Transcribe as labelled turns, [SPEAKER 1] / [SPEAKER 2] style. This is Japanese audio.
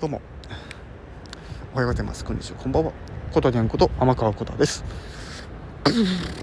[SPEAKER 1] どうも。おはようございます。こんにちは。こんばんは。ことにゃんこと天川こです。